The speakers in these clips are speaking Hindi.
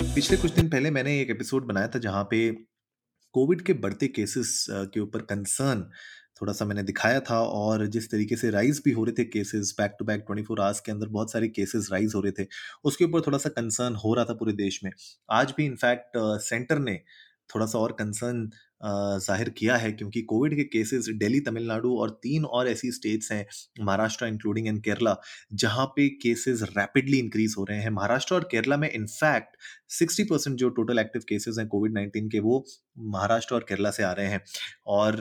पिछले कुछ दिन पहले मैंने एक एपिसोड बनाया था, जहाँ पे कोविड के बढ़ते केसेस के ऊपर कंसर्न थोड़ा सा मैंने दिखाया था और जिस तरीके से राइज भी हो रहे थे cases, back to back twenty four hours के अंदर बहुत सारे केसेस राइज हो रहे थे, उसके ऊपर थोड़ा सा कंसर्न हो रहा था पूरे देश में। आज भी, इनफैक्ट सेंटर ने थोड़ा सा और कंसर्न ज़ाहिर किया है क्योंकि कोविड के केसेस दिल्ली, तमिलनाडु और तीन और ऐसी स्टेट्स हैं, महाराष्ट्र इंक्लूडिंग इन केरला, जहाँ पे केसेस रैपिडली इंक्रीज हो रहे हैं। महाराष्ट्र और केरला में इनफैक्ट 60 परसेंट जो टोटल एक्टिव केसेस हैं कोविड 19 के, वो महाराष्ट्र और केरला से आ रहे हैं। और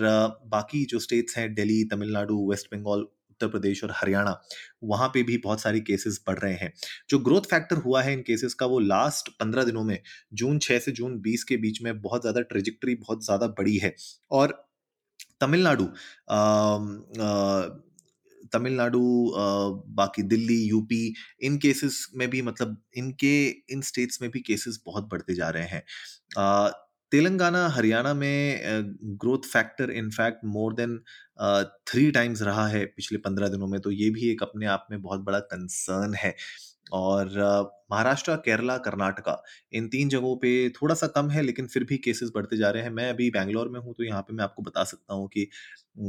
बाकी जो स्टेट्स हैं, दिल्ली, तमिलनाडु वेस्ट बंगाल उत्तर प्रदेश और हरियाणा, वहाँ पे भी बहुत सारी केसेस बढ़ रहे हैं। जो ग्रोथ फैक्टर हुआ है इन केसेस का वो लास्ट पंद्रह दिनों में, जून छः से जून बीस के बीच में बहुत ज़्यादा ट्रेजिक्ट्री बहुत ज़्यादा बड़ी है। और तमिलनाडु तमिलनाडु बाकी दिल्ली यूपी इन केसेस में भी मतलब इनके, इन स्टेट्स में भी केसेस बहुत बढ़ते जा रहे हैं। तेलंगाना हरियाणा में growth factor in fact more than three times रहा है पिछले पंद्रह दिनों में तो ये भी एक अपने आप में बहुत बड़ा कंसर्न है। और महाराष्ट्र केरला कर्नाटका इन तीन जगहों पे थोड़ा सा कम है लेकिन फिर भी केसेस बढ़ते जा रहे हैं। मैं अभी बैंगलोर में हूँ तो यहाँ पे मैं आपको बता सकता हूँ कि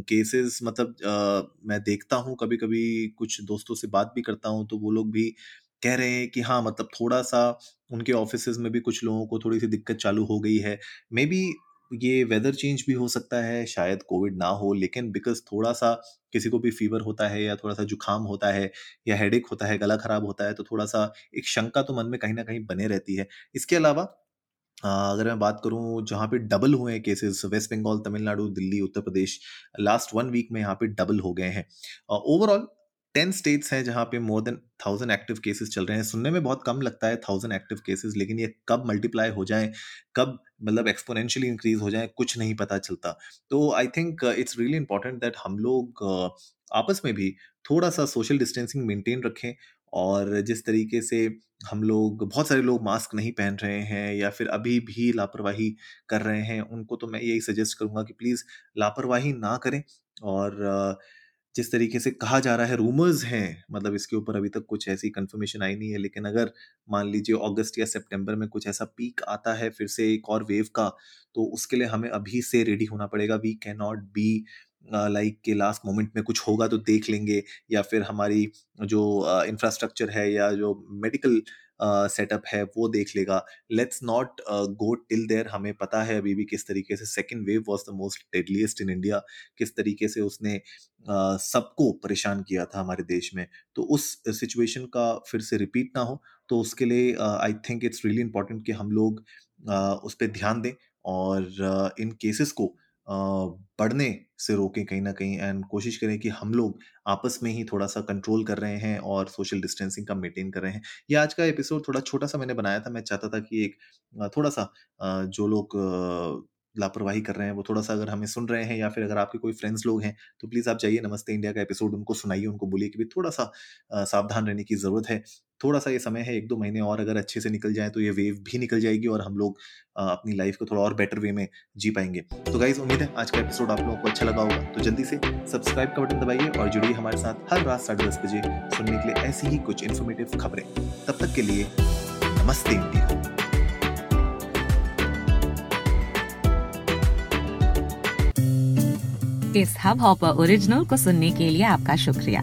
केसेस मतलब आ, मैं देखता हूँ कभी कभी कुछ दोस्तों से बात भी करता हूँ तो वो लोग भी कह रहे हैं कि हाँ मतलब थोड़ा सा उनके ऑफ़िस में भी कुछ लोगों को थोड़ी सी दिक्कत चालू हो गई है। मे बी ये वेदर चेंज भी हो सकता है, शायद कोविड ना हो, लेकिन बिकॉज़ थोड़ा सा किसी को भी फीवर होता है या थोड़ा सा जुकाम होता है या हेडेक होता है, गला खराब होता है तो थोड़ा सा एक शंका तो मन में कहीं ना कहीं बने रहती है। इसके अलावा अगर मैं बात करूँ, जहाँ पे डबल हुए हैं cases West Bengal Tamil Nadu Delhi Uttar Pradesh last one week में यहाँ पे डबल हो गए हैं। ओवरऑल टेन स्टेट्स हैं जहाँ पे more than thousand active cases चल रहे हैं। सुनने में बहुत कम लगता है थाउज़ेंड एक्टिव केसेस लेकिन ये कब मल्टीप्लाई हो जाए कब मतलब एक्सपोनेंशियली इंक्रीज हो जाए कुछ नहीं पता चलता। तो I think it's really important that हम लोग आपस में भी थोड़ा सा सोशल डिस्टेंसिंग मेंटेन रखें और जिस तरीके से हम लोग बहुत सारे लोग मास्क नहीं पहन रहे हैं या फिर अभी भी लापरवाही कर रहे हैं उनको तो मैं यही सजेस्ट करूँगा कि प्लीज़ लापरवाही ना करें और uh, जिस तरीके से कहा जा रहा है, रूमर्स हैं मतलब इसके ऊपर अभी तक कुछ ऐसी कंफर्मेशन आई नहीं है, लेकिन अगर मान लीजिए अगस्त या सितंबर में कुछ ऐसा पीक आता है, फिर से एक और वेव का तो उसके लिए हमें अभी से रेडी होना पड़ेगा। We can not be like के लास्ट मोमेंट में कुछ होगा तो देख लेंगे, या फिर हमारी जो इंफ्रास्ट्रक्चर है या जो मेडिकल सेटअप है वो देख लेगा। Let's not go till there हमें पता है अभी भी किस तरीके से second wave was the most deadliest in India किस तरीके से उसने uh, सबको परेशान किया था हमारे देश में। तो उस सिचुएशन का फिर से रिपीट ना हो। तो उसके लिए I think it's really important कि हम लोग uh, उस पर ध्यान दें और इन केसेस को बढ़ने से रोकें कहीं ना कहीं एंड कोशिश करें कि हम लोग आपस में ही थोड़ा सा कंट्रोल कर रहे हैं और सोशल डिस्टेंसिंग का मेंटेन कर रहे हैं। ये आज का एपिसोड थोड़ा छोटा सा मैंने बनाया था, मैं चाहता था कि एक थोड़ा सा जो लोग लापरवाही कर रहे हैं वो थोड़ा सा अगर हमें सुन रहे हैं या फिर अगर आपके कोई फ्रेंड्स लोग हैं तो प्लीज़ आप जाइए नमस्ते इंडिया का एपिसोड उनको सुनाइए, उनको बोलिए कि भी थोड़ा सा सावधान रहने की ज़रूरत है। थोड़ा सा ये समय है एक दो महीने और अगर अच्छे से निकल जाए तो ये वेव भी निकल जाएगी और हम लोग अपनी लाइफ को थोड़ा और बेटर वे में जी पाएँगे। तो गाइज़ उम्मीद है आज का एपिसोड आप लोगों को अच्छा लगा होगा। तो जल्दी से सब्सक्राइब का बटन दबाइए और जुड़िए हमारे साथ हर रात साढ़े दस बजे सुनने के लिए ऐसी ही कुछ इन्फॉर्मेटिव खबरें। तब तक के लिए, नमस्ते इंडिया। इस हब हॉपर ओरिजिनल को सुनने के लिए आपका शुक्रिया।